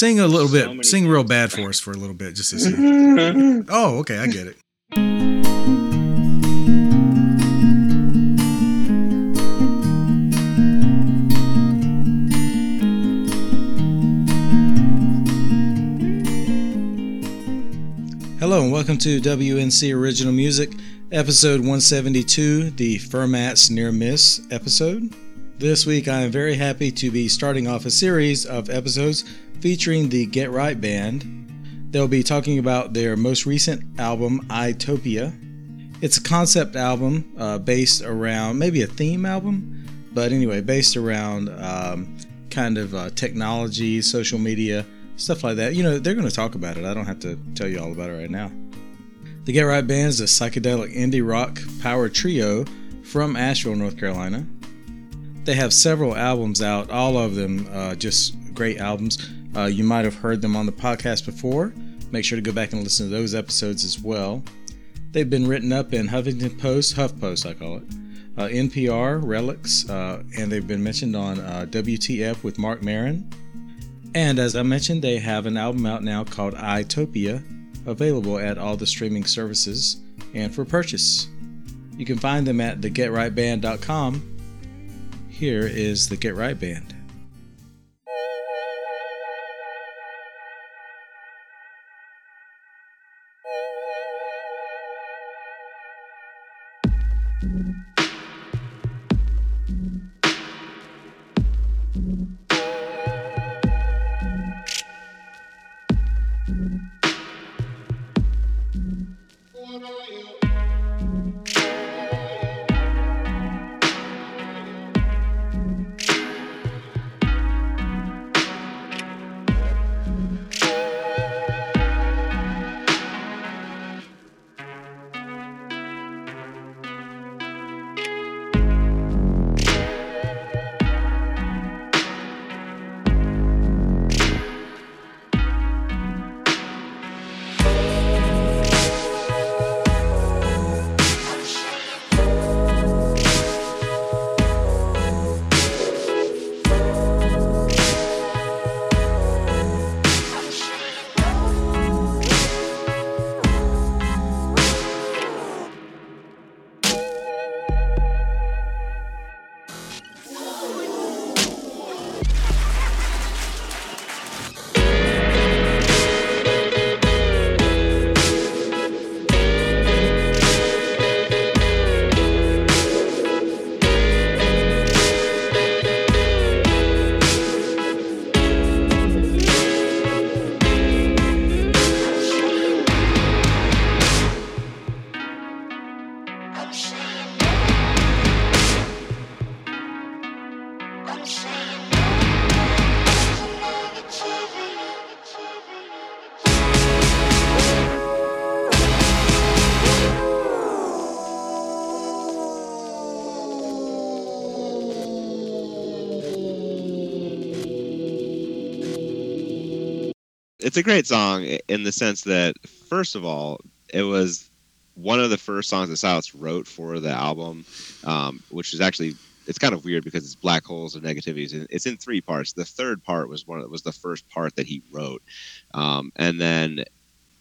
sing a little bit. Sing real bad for us for a little bit, just to see. oh, okay, I get it. Hello and welcome to WNC Original Music, episode 172, the Fermat's Near Miss episode. This week I am very happy to be starting off a series of episodes featuring the Get Right Band. They'll be talking about their most recent album, iTopia. It's a concept album uh, based around maybe a theme album, but anyway, based around um, kind of uh, technology, social media, stuff like that. You know, they're going to talk about it. I don't have to tell you all about it right now. The Get Right Band is a psychedelic indie rock power trio from Asheville, North Carolina. They have several albums out, all of them uh, just great albums. Uh, you might have heard them on the podcast before. Make sure to go back and listen to those episodes as well. They've been written up in Huffington Post, HuffPost, I call it, uh, NPR, Relix, uh, and they've been mentioned on uh, WTF with Marc Maron. And as I mentioned, they have an album out now called iTopia, available at all the streaming services and for purchase. You can find them at thegetrightband.com. Here is the Get Right Band. It's a great song in the sense that first of all, it was one of the first songs that Silas wrote for the album, um, which is actually it's kind of weird because it's black holes of negativity. It's in three parts. The third part was one of, was the first part that he wrote, um, and then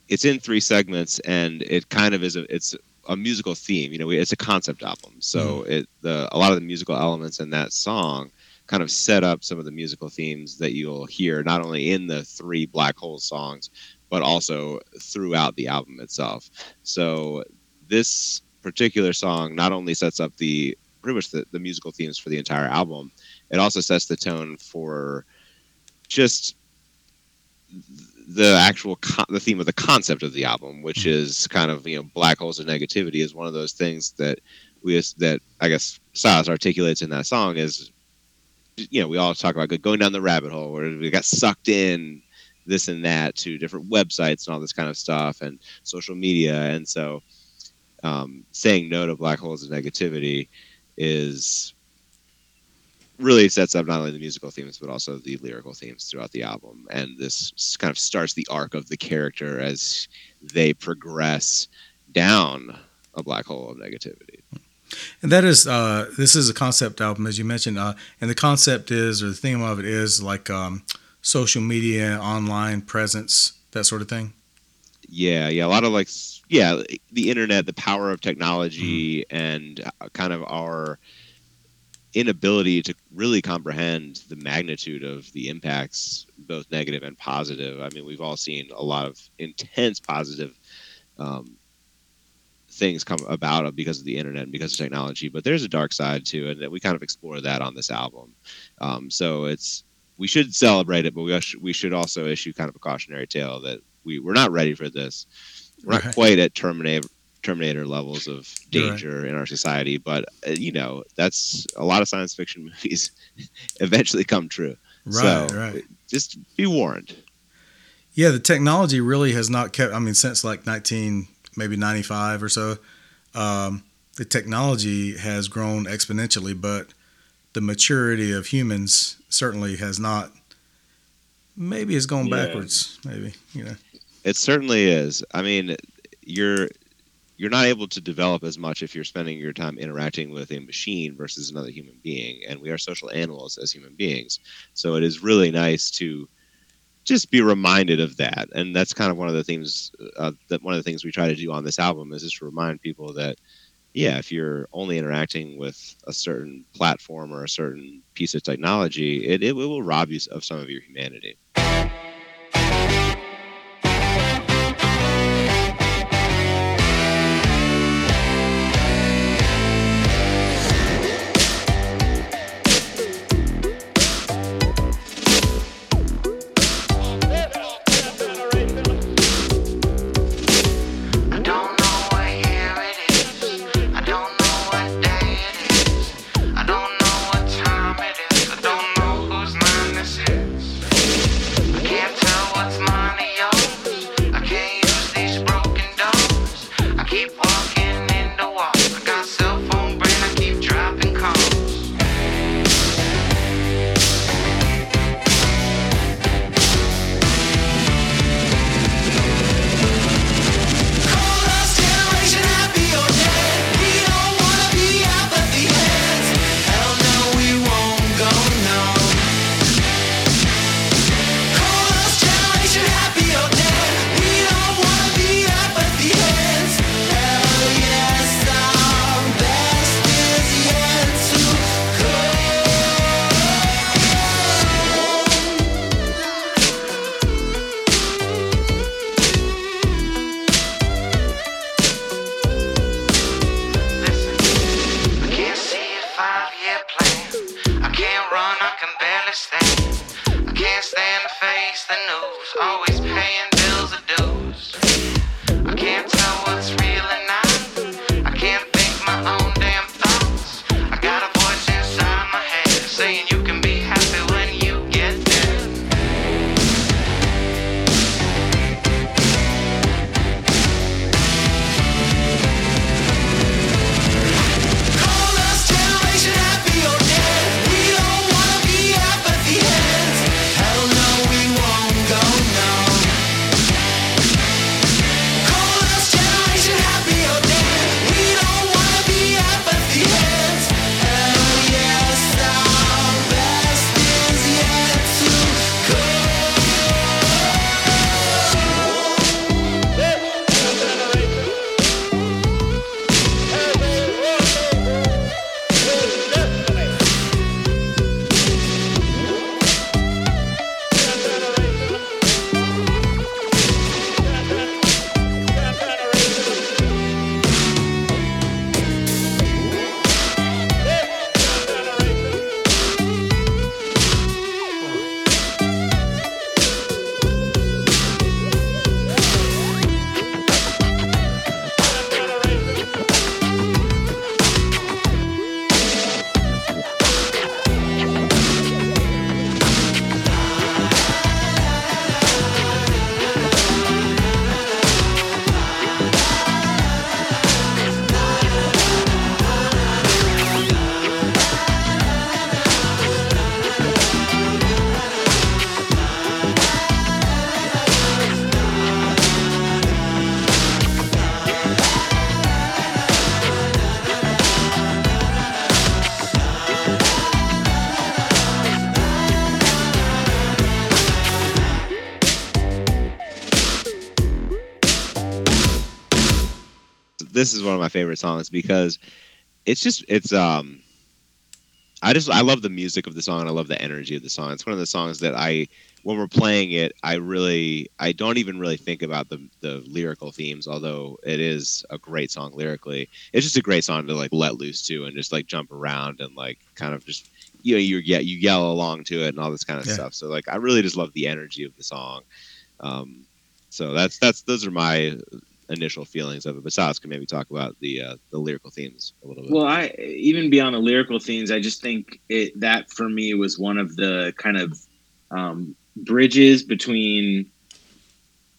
it's in three segments, and it kind of is a it's a musical theme. You know, it's a concept album, so mm-hmm. it the a lot of the musical elements in that song kind of set up some of the musical themes that you'll hear not only in the three Black hole songs, but also throughout the album itself. So this particular song not only sets up the pretty much the, the musical themes for the entire album, it also sets the tone for just the actual con- the theme of the concept of the album, which mm-hmm. is kind of you know black holes of negativity, is one of those things that we that I guess Silas articulates in that song is you know, we all talk about going down the rabbit hole where we got sucked in this and that to different websites and all this kind of stuff and social media. And so um, saying no to black holes of negativity is really sets up not only the musical themes but also the lyrical themes throughout the album and this kind of starts the arc of the character as they progress down a black hole of negativity and that is, uh, this is a concept album, as you mentioned, uh, and the concept is, or the theme of it is, like um, social media, online presence, that sort of thing. Yeah, yeah, a lot of like yeah, the internet, the power of technology, mm-hmm. and uh, kind of our inability to really comprehend the magnitude of the impacts, both negative and positive. I mean, we've all seen a lot of intense positive um, things come about because of the internet and because of technology, but there's a dark side to it, and we kind of explore that on this album. Um, so it's we should celebrate it, but we we should also issue kind of a cautionary tale that we we're not ready for this. We're not quite at Terminator Terminator levels of danger right. in our society, but uh, you know that's a lot of science fiction movies eventually come true. Right, so right. just be warned. Yeah, the technology really has not kept. I mean, since like nineteen maybe ninety five or so, um, the technology has grown exponentially, but the maturity of humans certainly has not. Maybe it's gone yeah. backwards. Maybe you know. It certainly is. I mean, you're you're not able to develop as much if you're spending your time interacting with a machine versus another human being and we are social animals as human beings so it is really nice to just be reminded of that. And that's kind of one of the things uh, that one of the things we try to do on this album is just to remind people that yeah if you're only interacting with a certain platform or a certain piece of technology it, it will rob you of some of your humanity dues, always paying bills and dues. I can't tell what's real is one of my favorite songs because it's just it's um I just I love the music of the song and I love the energy of the song. It's one of the songs that I when we're playing it, I really I don't even really think about the the lyrical themes, although it is a great song lyrically. It's just a great song to like let loose to and just like jump around and like kind of just you know you yeah you yell along to it and all this kind of yeah. stuff. So like I really just love the energy of the song. Um, so that's that's those are my initial feelings of it. But Silas can maybe talk about the uh, the lyrical themes a little bit. Well, I even beyond the lyrical themes, I just think it that for me was one of the kind of um, bridges between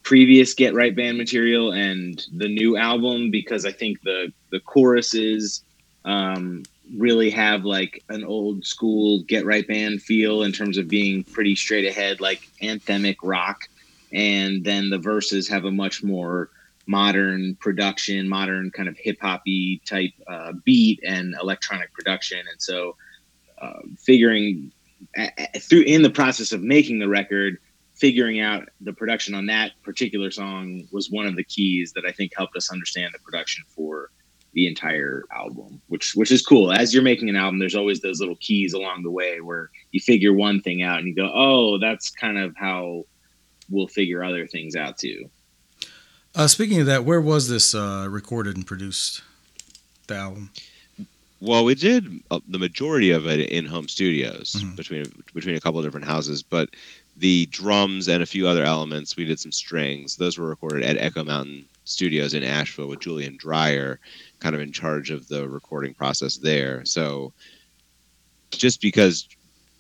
previous Get Right Band material and the new album because I think the the choruses um, really have like an old school Get Right Band feel in terms of being pretty straight ahead, like anthemic rock, and then the verses have a much more modern production, modern kind of hip hoppy type uh, beat and electronic production, and so uh, figuring through in the process of making the record, figuring out the production on that particular song was one of the keys that I think helped us understand the production for the entire album, which which is cool. As you're making an album, there's always those little keys along the way where you figure one thing out and you go, "Oh, that's kind of how we'll figure other things out too." Uh, speaking of that, where was this uh, recorded and produced? The album. Well, we did uh, the majority of it in home studios mm-hmm. between between a couple of different houses, but the drums and a few other elements, we did some strings. Those were recorded at Echo Mountain Studios in Asheville with Julian Dreyer, kind of in charge of the recording process there. So, just because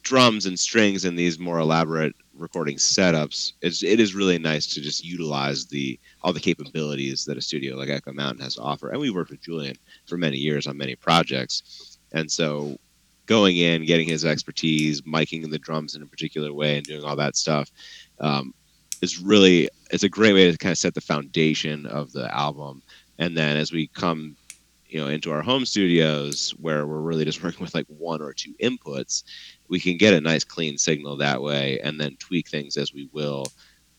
drums and strings and these more elaborate recording setups, it's it is really nice to just utilize the all the capabilities that a studio like Echo Mountain has to offer. And we worked with Julian for many years on many projects, and so going in, getting his expertise, miking the drums in a particular way, and doing all that stuff um, is really it's a great way to kind of set the foundation of the album. And then as we come you know into our home studios where we're really just working with like one or two inputs we can get a nice clean signal that way and then tweak things as we will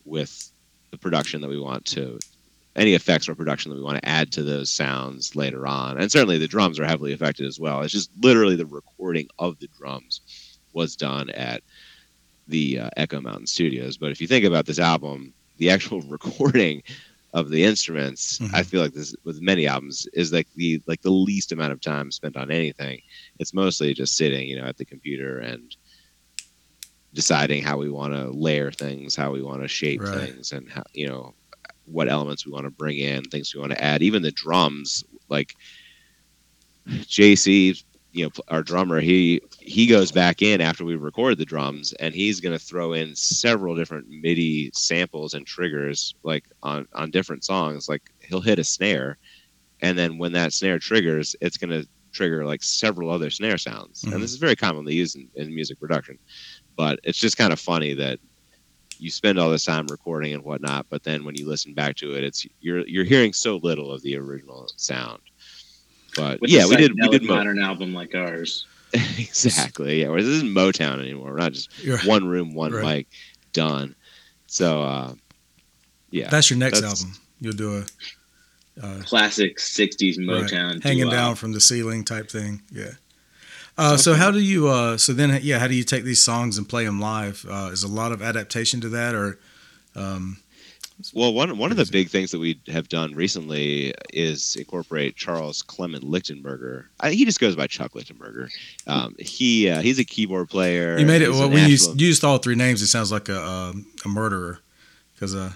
with the production that we want to any effects or production that we want to add to those sounds later on. And certainly the drums are heavily affected as well. It's just literally the recording of the drums was done at the uh, echo mountain studios. But if you think about this album the actual recording of the instruments mm-hmm. i feel like this with many albums is like the like the least amount of time spent on anything it's mostly just sitting you know at the computer and deciding how we want to layer things how we want to shape right. things and how you know what elements we want to bring in things we want to add even the drums like jc you know our drummer he he goes back in after we record the drums and he's going to throw in several different midi samples and triggers like on on different songs. Like he'll hit a snare and then when that snare triggers it's going to trigger like several other snare sounds. Mm-hmm. and this is very commonly used in, in music production but it's just kind of funny that you spend all this time recording and whatnot but then when you listen back to it it's you're you're hearing so little of the original sound but With yeah, we did we did modern mo- album like ours. exactly. Yeah, this isn't Motown anymore. We're not just You're, one room, one right. mic, done. So uh, yeah, that's your next that's, album. You'll do a uh, classic '60s Motown, right. hanging down from the ceiling type thing. Yeah. Uh, so how do you? Uh, so then, yeah, how do you take these songs and play them live? Uh, is a lot of adaptation to that, or um, well, one one of the big things that we have done recently is incorporate Charles Clement Lichtenberger. I, he just goes by Chuck Lichtenberger. Um, he uh, he's a keyboard player. You made it. Well, when you used all three names, it sounds like a a, a murderer because uh,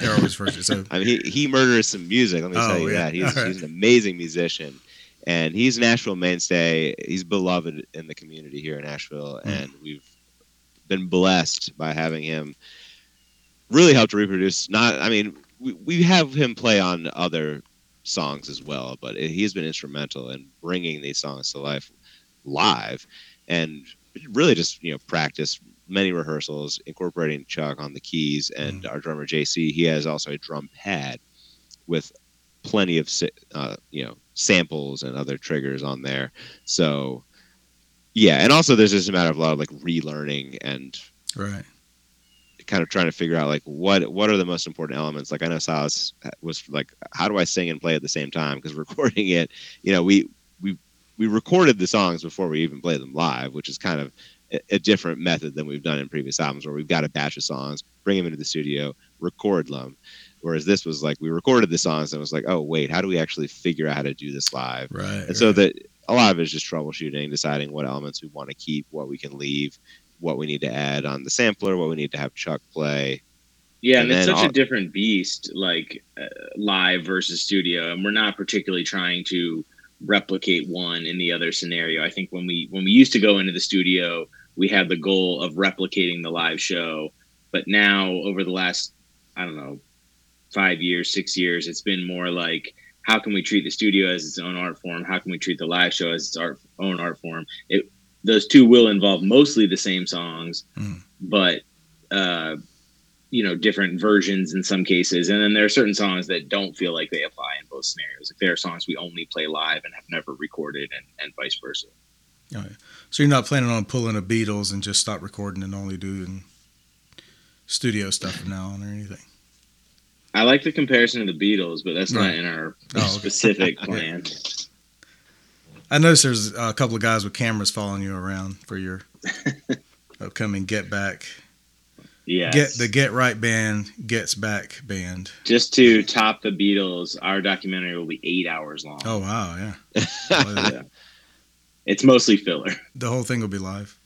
they're always first. So I mean, he he murders some music. Let me oh, tell you yeah. that he's, right. he's an amazing musician. And he's an Asheville mainstay. He's beloved in the community here in Asheville, mm. and we've been blessed by having him really helped reproduce. Not, I mean, we, we have him play on other songs as well, but he's been instrumental in bringing these songs to life live, and really just you know practice many rehearsals, incorporating Chuck on the keys and mm. our drummer JC. He has also a drum pad with plenty of uh, you know samples and other triggers on there. So yeah, and also there's just a matter of a lot of like relearning and right kind of trying to figure out like what what are the most important elements. Like I know Silas was like, how do I sing and play at the same time? Because recording it, you know, we we we recorded the songs before we even played them live, which is kind of a, a different method than we've done in previous albums, where we've got a batch of songs, bring them into the studio, record them. Whereas this was like we recorded the songs and it was like, oh wait, how do we actually figure out how to do this live? Right. And right. so that a lot of it is just troubleshooting, deciding what elements we want to keep, what we can leave, what we need to add on the sampler, what we need to have Chuck play. Yeah, And and, it's such all- a different beast, like uh, live versus studio, and we're not particularly trying to replicate one in the other scenario. I think when we when we used to go into the studio, we had the goal of replicating the live show, but now over the last I don't know five years, six years, it's been more like how can we treat the studio as its own art form? How can we treat the live show as its art, own art form? It those two will involve mostly the same songs, Mm. but uh, you know different versions in some cases and then there are certain songs that don't feel like they apply in both scenarios like there are songs we only play live and have never recorded and, and vice versa Oh, yeah. So you're not planning on pulling a Beatles and just stop recording and only doing studio stuff from now on or anything? i like the comparison to the beatles but that's not in our Oh, okay. specific plan I noticed there's a couple of guys with cameras following you around for your upcoming Get Back. yeah Get the Get Right band gets back band. just to top the beatles our documentary will be eight hours long Oh wow, yeah. Yeah. it's mostly filler the whole thing will be live.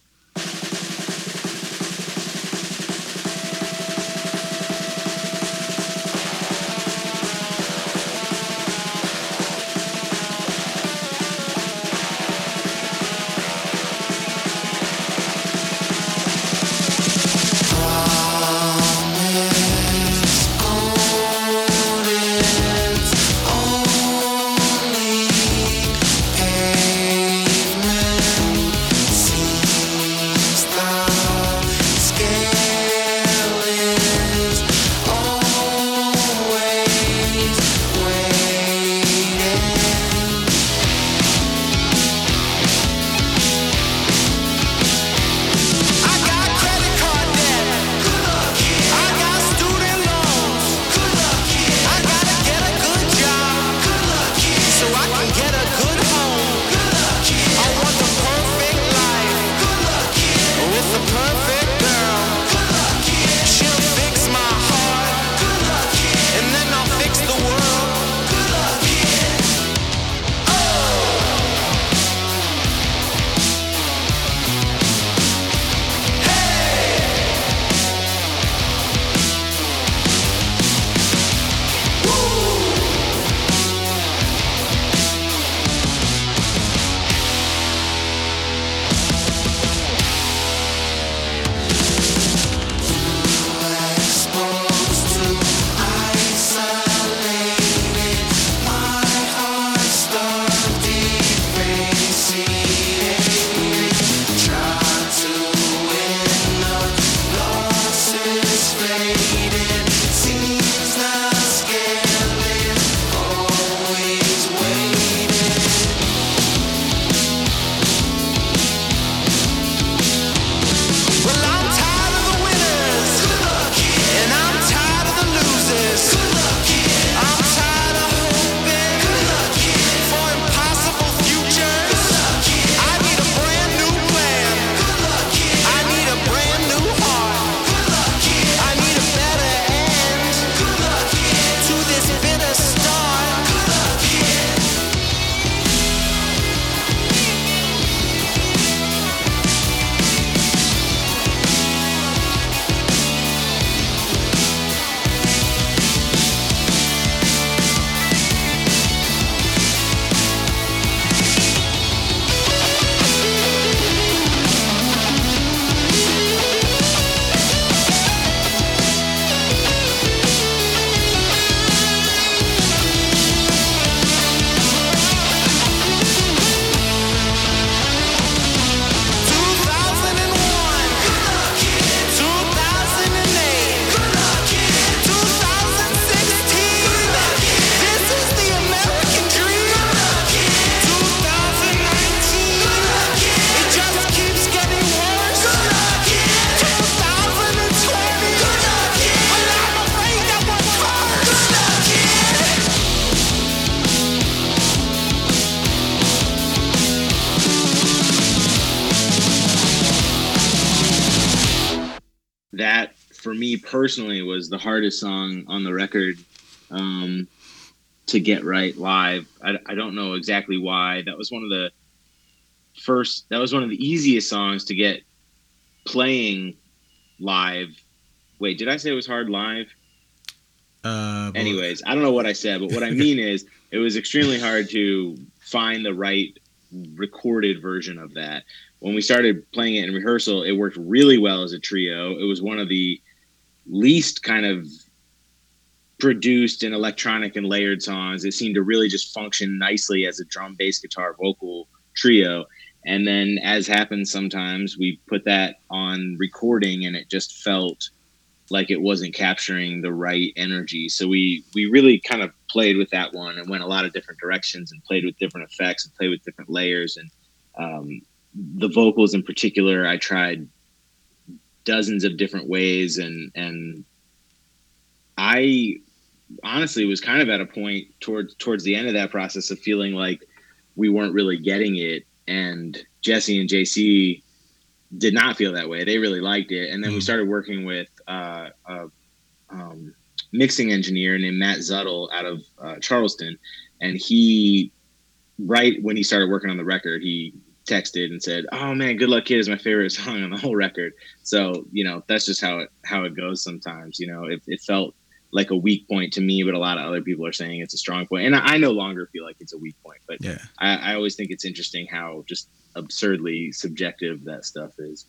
For me personally was the hardest song on the record um, to get right live. I, I don't know exactly why. That was one of the first. That was one of the easiest songs to get playing live. Wait, did I say it was hard live? Uh, but- Anyways, I don't know what I said, but what I mean is it was extremely hard to find the right recorded version of that. When we started playing it in rehearsal, it worked really well as a trio. It was one of the least kind of produced and electronic and layered songs. It seemed to really just function nicely as a drum, bass, guitar, vocal trio. And then, as happens sometimes, we put that on recording, and it just felt like it wasn't capturing the right energy. So we we really kind of played with that one and went a lot of different directions and played with different effects and played with different layers and um, the vocals in particular. I tried dozens of different ways and and I honestly was kind of at a point towards towards the end of that process of feeling like we weren't really getting it and Jesse and JC did not feel that way. They really liked it, and then we Mm. started working with uh, a um, mixing engineer named Matt Zuttle out of uh, Charleston, and he, right when he started working on the record, he texted and said, "Oh man, Good Luck Kid is my favorite song on the whole record." So you know that's just how it how it goes sometimes. You know, it, it felt like a weak point to me, but a lot of other people are saying it's a strong point, and I, I no longer feel like it's a weak point. But yeah. I, I always think it's interesting how just absurdly subjective that stuff is.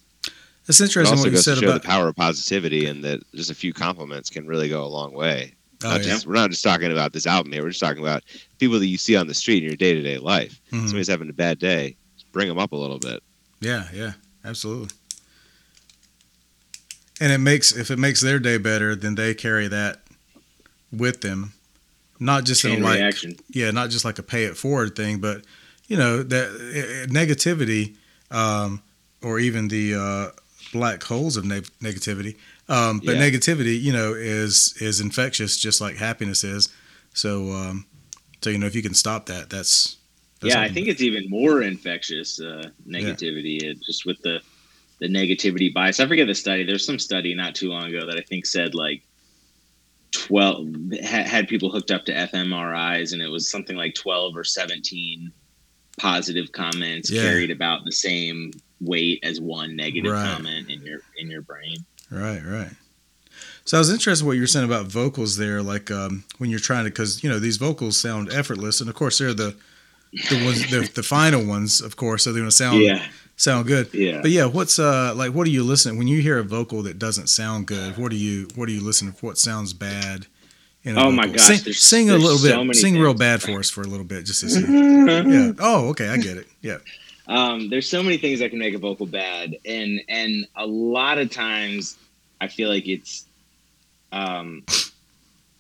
It's It interesting also what you goes said to show about. the power of positivity and that just a few compliments can really go a long way. Oh, Not yeah. just, We're not just talking about this album here. We're just talking about people that you see on the street in your day to day life. Mhm. Somebody's having a bad day, just bring them up a little bit. Yeah, yeah, absolutely. And it makes if it makes their day better, then they carry that with them, not just in Chain a like reaction. yeah, not just like a pay it forward thing, but you know that uh, negativity, um, or even the uh, black holes of neg- negativity. Um, but Yeah. negativity, you know, is is infectious, just like happiness is. So, um, so you know, if you can stop that, that's, yeah, I think it's even more infectious uh, negativity, it, just with the the negativity bias. I forget the study. There's some study not too long ago that I think said like twelve had, had people hooked up to fMRIs, and it was something like twelve or seventeen positive comments Yeah. carried about the same weight as one negative Right. comment in your in your brain. Right, right. So I was interested in what you were saying about vocals there, like um, when you're trying to, because you know these vocals sound effortless, and of course they're the the ones, the, the final ones, of course, so they're gonna sound yeah, sound good. yeah. But yeah, what's uh like? What are you listening when you hear a vocal that doesn't sound good? What do you what are you listening for? What sounds bad? in a Oh my vocal? gosh, Sing, there's- sing a little so bit. Sing real bad for us for a little bit, just to see. yeah. Oh, okay, I get it. Yeah. um, there's so many things that can make a vocal bad, and and a lot of times I feel like it's, um,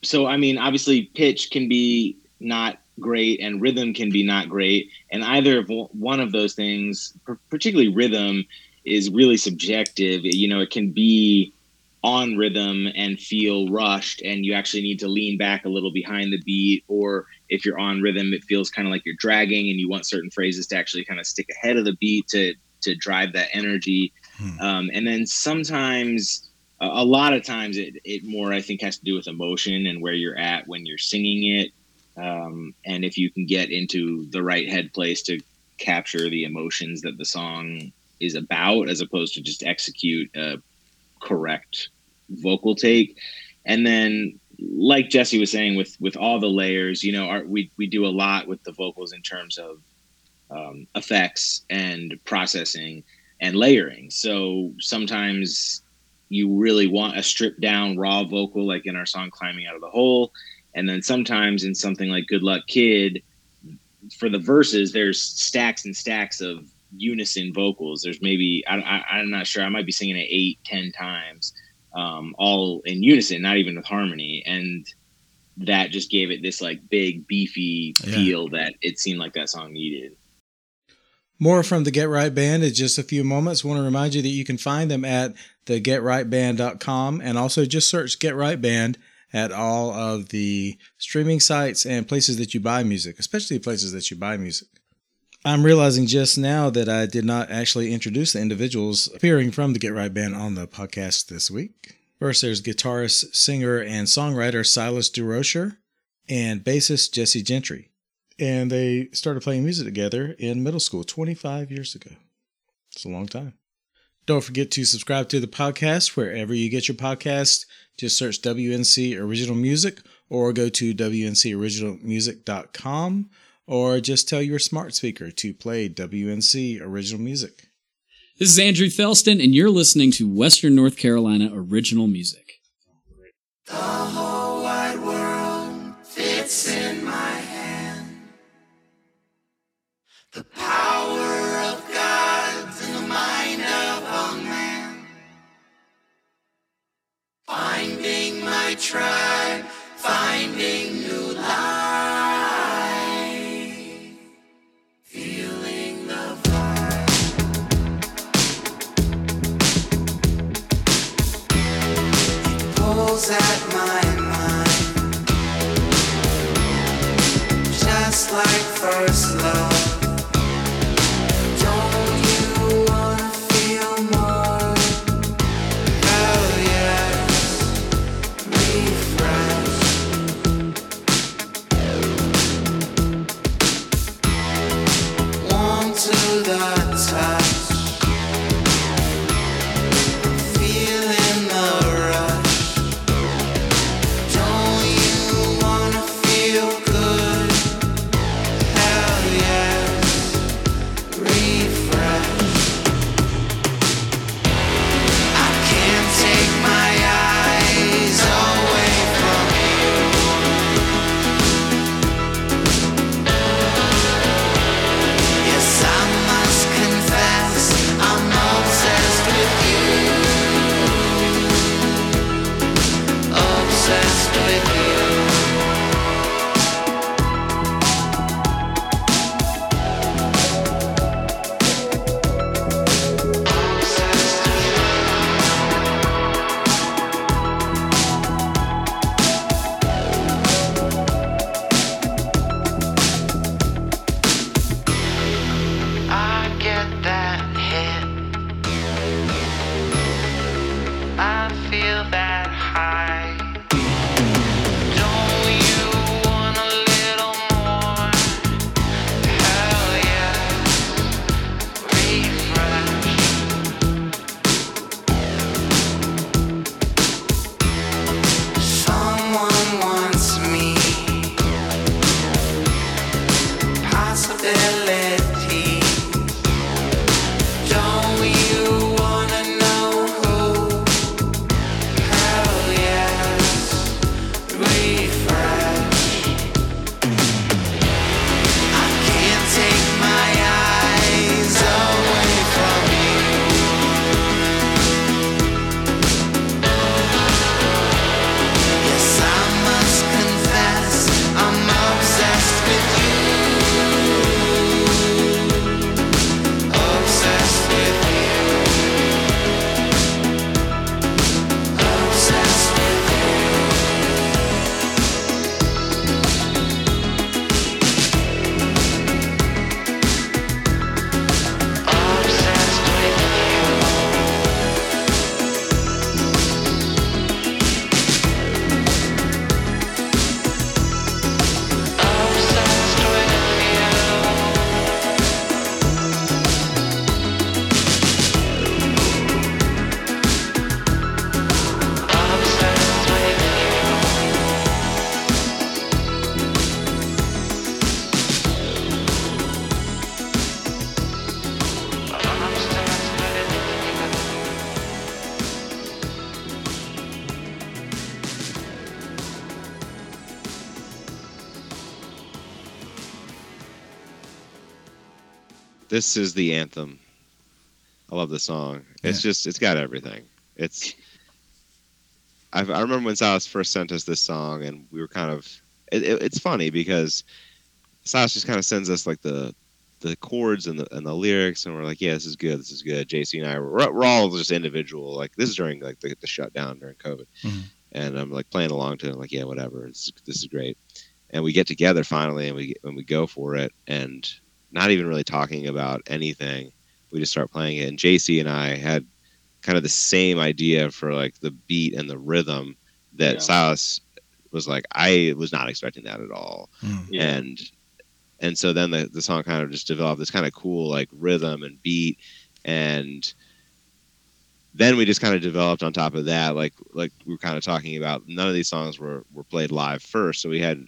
so I mean, obviously pitch can be not great, and rhythm can be not great, and either of one of those things, par- particularly rhythm, is really subjective. You know, it can be on rhythm and feel rushed, and you actually need to lean back a little behind the beat, or if you're on rhythm, it feels kind of like you're dragging, and you want certain phrases to actually kind of stick ahead of the beat to to drive that energy. Hmm. Um, and then sometimes, a a lot of times, it it more I think has to do with emotion and where you're at when you're singing it, um, and if you can get into the right head place to capture the emotions that the song is about, as opposed to just execute a correct vocal take. And then, like Jesse was saying, with with all the layers, you know, our, we we do a lot with the vocals in terms of um, effects and processing and layering. So sometimes you really want a stripped down raw vocal, like in our song "Climbing Out of the Hole," and then sometimes in something like "Good Luck Kid," for the verses, there's stacks and stacks of unison vocals. There's maybe I, I, I'm not sure. I might be singing it eight, ten times, um, all in unison, not even with harmony, and that just gave it this like big beefy Yeah. feel that it seemed like that song needed. More from the Get Right Band in just a few moments. want to remind you that you can find them at thegetrightband.com and also just search Get Right Band at all of the streaming sites and places that you buy music, especially places that you buy music. I'm realizing just now that I did not actually introduce the individuals appearing from the Get Right Band on the podcast this week. First, there's guitarist, singer, and songwriter Silas Durocher and bassist Jesse Gentry. And they started playing music together in middle school 25 years ago. It's a long time. Don't forget to subscribe to the podcast wherever you get your podcast. Just search WNC Original Music or go to WNCOriginalmusic.com or just tell your smart speaker to play WNC Original Music. This is Andrew Thelston, and you're listening to Western North Carolina Original Music. The whole wide world fits in my hand. The Tribe, finding new life. Feeling the vibe. It pulls at This is the anthem. I love the song. It's Yeah. just it's got everything. It's I, I remember when Silas first sent us this song, and we were kind of. It, it, it's funny because Silas just kind of sends us like the the chords and the and the lyrics, and we're like, yeah, this is good, this is good. JC and I we're, we're all just individual. Like this is during like the, the shutdown during COVID, Mhm. and I'm like playing along to it. I'm like, yeah, whatever. It's, this is great. And we get together finally, and we and we go for it, and not even really talking about anything. We just start playing it, and JC and I had kind of the same idea for like the beat and the rhythm that Yeah. Silas was like I was not expecting that at all Mm. Yeah. and and so then the, the song kind of just developed this kind of cool like rhythm and beat and then we just kind of developed on top of that like like we were kind of talking about none of these songs were were played live first so we had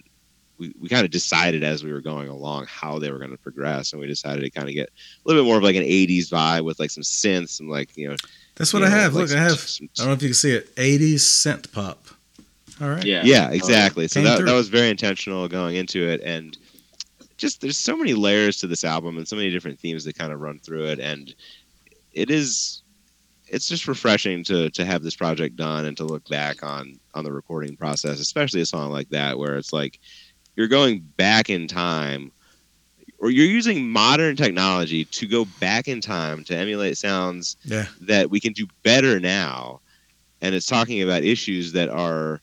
we, we kind of decided as we were going along how they were going to progress and we decided to kind of get a little bit more of like an 80s vibe with like some synths and like you know That's what I know, have. like Look, I have. some- I don't know if you can see it. 80s synth pop. All right. yeah. yeah exactly so that, through. that was very intentional going into it and just there's so many layers to this album and so many different themes that kind of run through it and it is it's just refreshing to to have this project done and to look back on on the recording process especially a song like that where it's like you're going back in time or you're using modern technology to go back in time to emulate sounds Yeah. that we can do better now. And it's talking about issues that are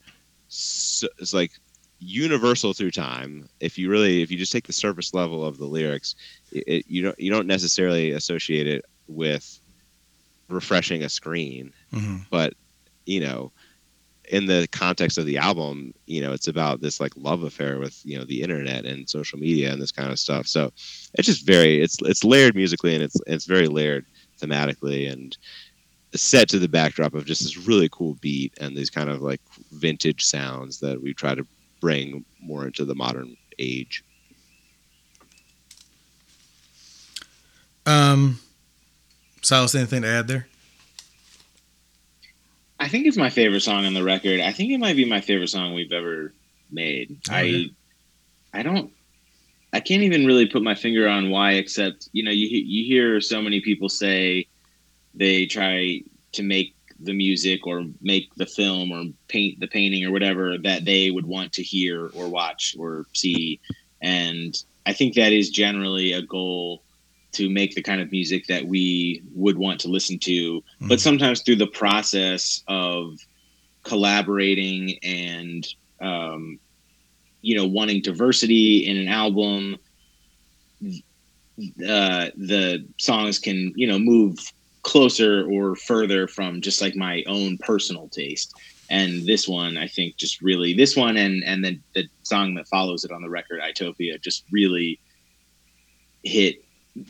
so, it's like universal through time. If you really if you just take the surface level of the lyrics it, it- you don't you don't necessarily associate it with refreshing a screen. Hmm but you know in the context of the album you know it's about this like love affair with you know the internet and social media and this kind of stuff so it's just very it's it's layered musically and it's it's very layered thematically and set to the backdrop of just this really cool beat and these kind of like vintage sounds that we try to bring more into the modern age Um, Silas, anything to add there? I think it's my favorite song on the record. I think it might be my favorite song we've ever made. Oh, I yeah. I don't I can't even really put my finger on why except, you know, you you hear so many people say they try to make the music or make the film or paint the painting or whatever that they would want to hear or watch or see and I think that is generally a goal to make the kind of music that we would want to listen to but Mhm. sometimes through the process of collaborating and um, you know wanting diversity in an album uh, the songs can you know move closer or further from just like my own personal taste and this one i think just really this one and and then the song that follows it on the record iTopia just really hit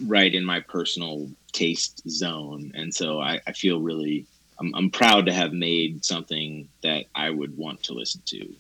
right in my personal taste zone. And so i, I feel really I'm, I'm proud to have made something that i would want to listen to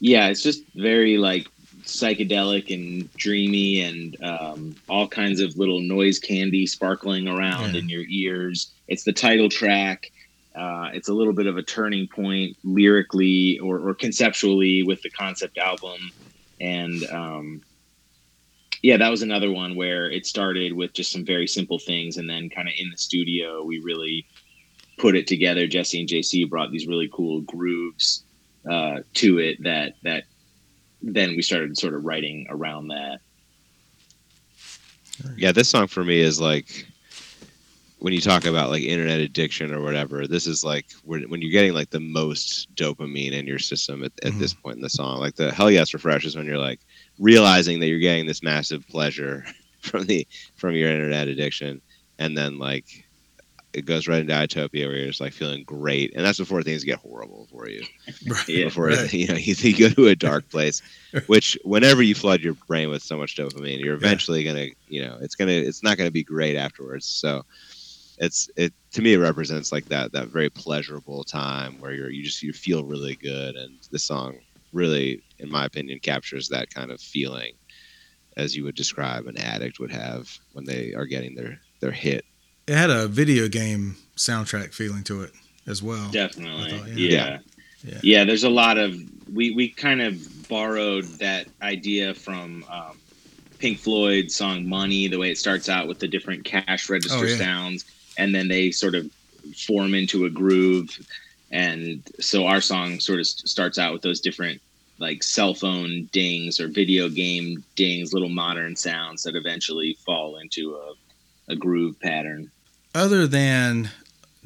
yeah, it's just very like psychedelic and dreamy and um, all kinds of little noise candy sparkling around Yeah. in your ears. It's the title track. Uh, it's a little bit of a turning point lyrically or, or conceptually with the concept album. And um, yeah, that was another one where it started with just some very simple things. And then, kind of in the studio, we really put it together. Jesse and JC brought these really cool grooves uh, to it that that then we started sort of writing around that. Yeah, this song for me is like when you talk about like internet addiction or whatever. This is like when when you're getting like the most dopamine in your system at, at this point in the song. Like the hell yes refresh is when you're like realizing that you're getting this massive pleasure from the from your internet addiction, and then like it goes right into Utopia where you're just like feeling great, and that's before things get horrible for you. Right. Yeah, before right. you know you, you go to a dark place which whenever you flood your brain with so much dopamine you're eventually gonna you know it's gonna it's not gonna be great afterwards so it's it to me it represents like that that very pleasurable time where you're you just you feel really good and the song really in my opinion captures that kind of feeling as you would describe an addict would have when they are getting their their hit It had a video game soundtrack feeling to it as well. Definitely. Thought, yeah. yeah. Yeah. Yeah. there's a lot of we we kind of borrowed that idea from um, Pink Floyd's song Money, the way it starts out with the different cash register Oh, yeah. sounds and then they sort of form into a groove and so our song sort of starts out with those different like cell phone dings or video game dings, little modern sounds that eventually fall into a, a groove pattern. Other than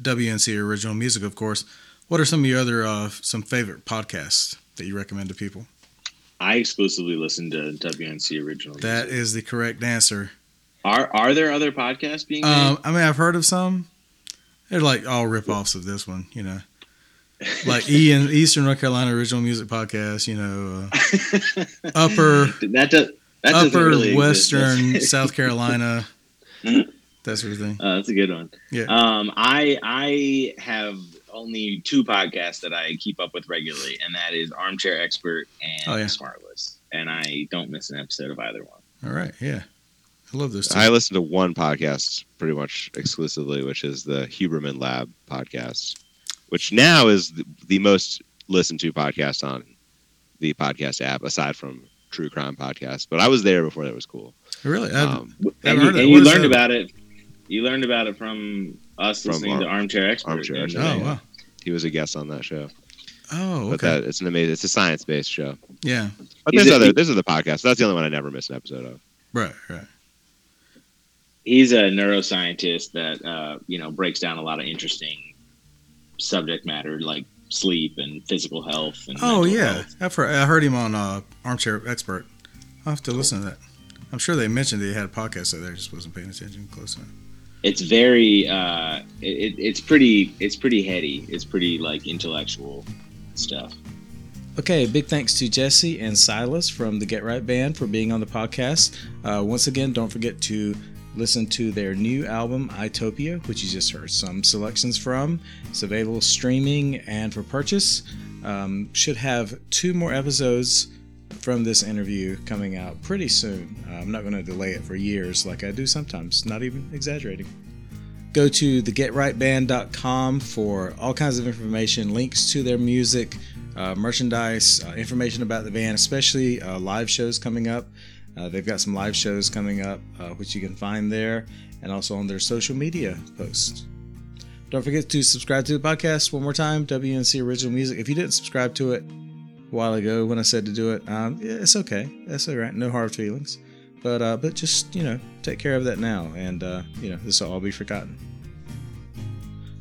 WNC original music, of course, what are some of your other uh, some favorite podcasts that you recommend to people? I exclusively listen to WNC original. That music. is the correct answer. Are are there other podcasts being made? Um, I mean, I've heard of some. They're like all rip-offs of this one, you know. Like Ian Eastern North Carolina original music podcast, you know, uh, upper that does that upper really western South Carolina, that sort of thing. Uh, that's a good one. Yeah. Um, I I have only two podcasts that I keep up with regularly, and that is Armchair Expert and Oh, yeah. Smartless. And I don't miss an episode of either one. All right, yeah, I love those two. I listen to one podcast pretty much exclusively, which is the Huberman Lab podcast, which now is the, the most listened to podcast on the podcast app, aside from True Crime Podcast. But I was there before that was cool. really, I've, Um, And Haven't you, heard of and you learned that? about it. You learned about it from us From listening to Armchair Expert. Armchair Expert, oh wow, he was a guest on that show. oh But okay, that it's an amazing. It's a science based show. yeah, But this Is there's it- other there's other podcasts. That's the only one I never miss an episode of. right, right. he's a neuroscientist that uh, you know breaks down a lot of interesting subject matter like sleep and physical health. And Oh yeah, health. I've heard, I heard him on uh, Armchair Expert. I'll have to listen to that. I'm sure they mentioned that he had a podcast out there. I just wasn't paying attention close enough. It's very uh, it, it's pretty it's pretty heady. It's pretty like intellectual stuff. Okay, big thanks to Jesse and Silas from the Get Right Band for being on the podcast. Uh, once again, don't forget to listen to their new album, iTopia, which you just heard some selections from. It's available streaming and for purchase. Um, should have two more episodes from this interview coming out pretty soon. Uh, I'm not going to delay it for years like I do sometimes, not even exaggerating. Go to thegetrightband.com for all kinds of information, links to their music, uh, merchandise, uh, information about the band, especially uh, live shows coming up. Uh, they've got some live shows coming up, uh, which you can find there, and also on their social media posts. Don't forget to subscribe to the podcast one more time, WNC Original Music. If you didn't subscribe to it while ago when I said to do it, um, yeah, it's okay. That's all right. No hard feelings. But uh, but just you know, take care of that now, and uh, you know this will all be forgotten.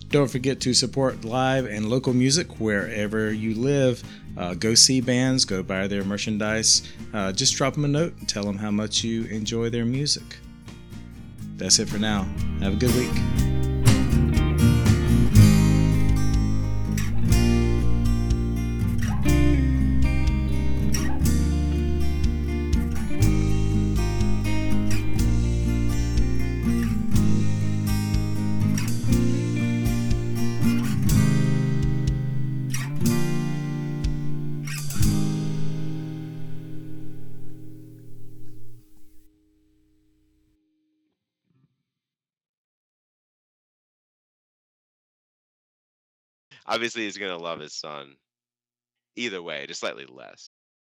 Don't forget to support live and local music wherever you live. Uh, go see bands, go buy their merchandise. Uh, just drop them a note and tell them how much you enjoy their music. That's it for now. Have a good week. Obviously he's gonna love his son either way, just slightly less.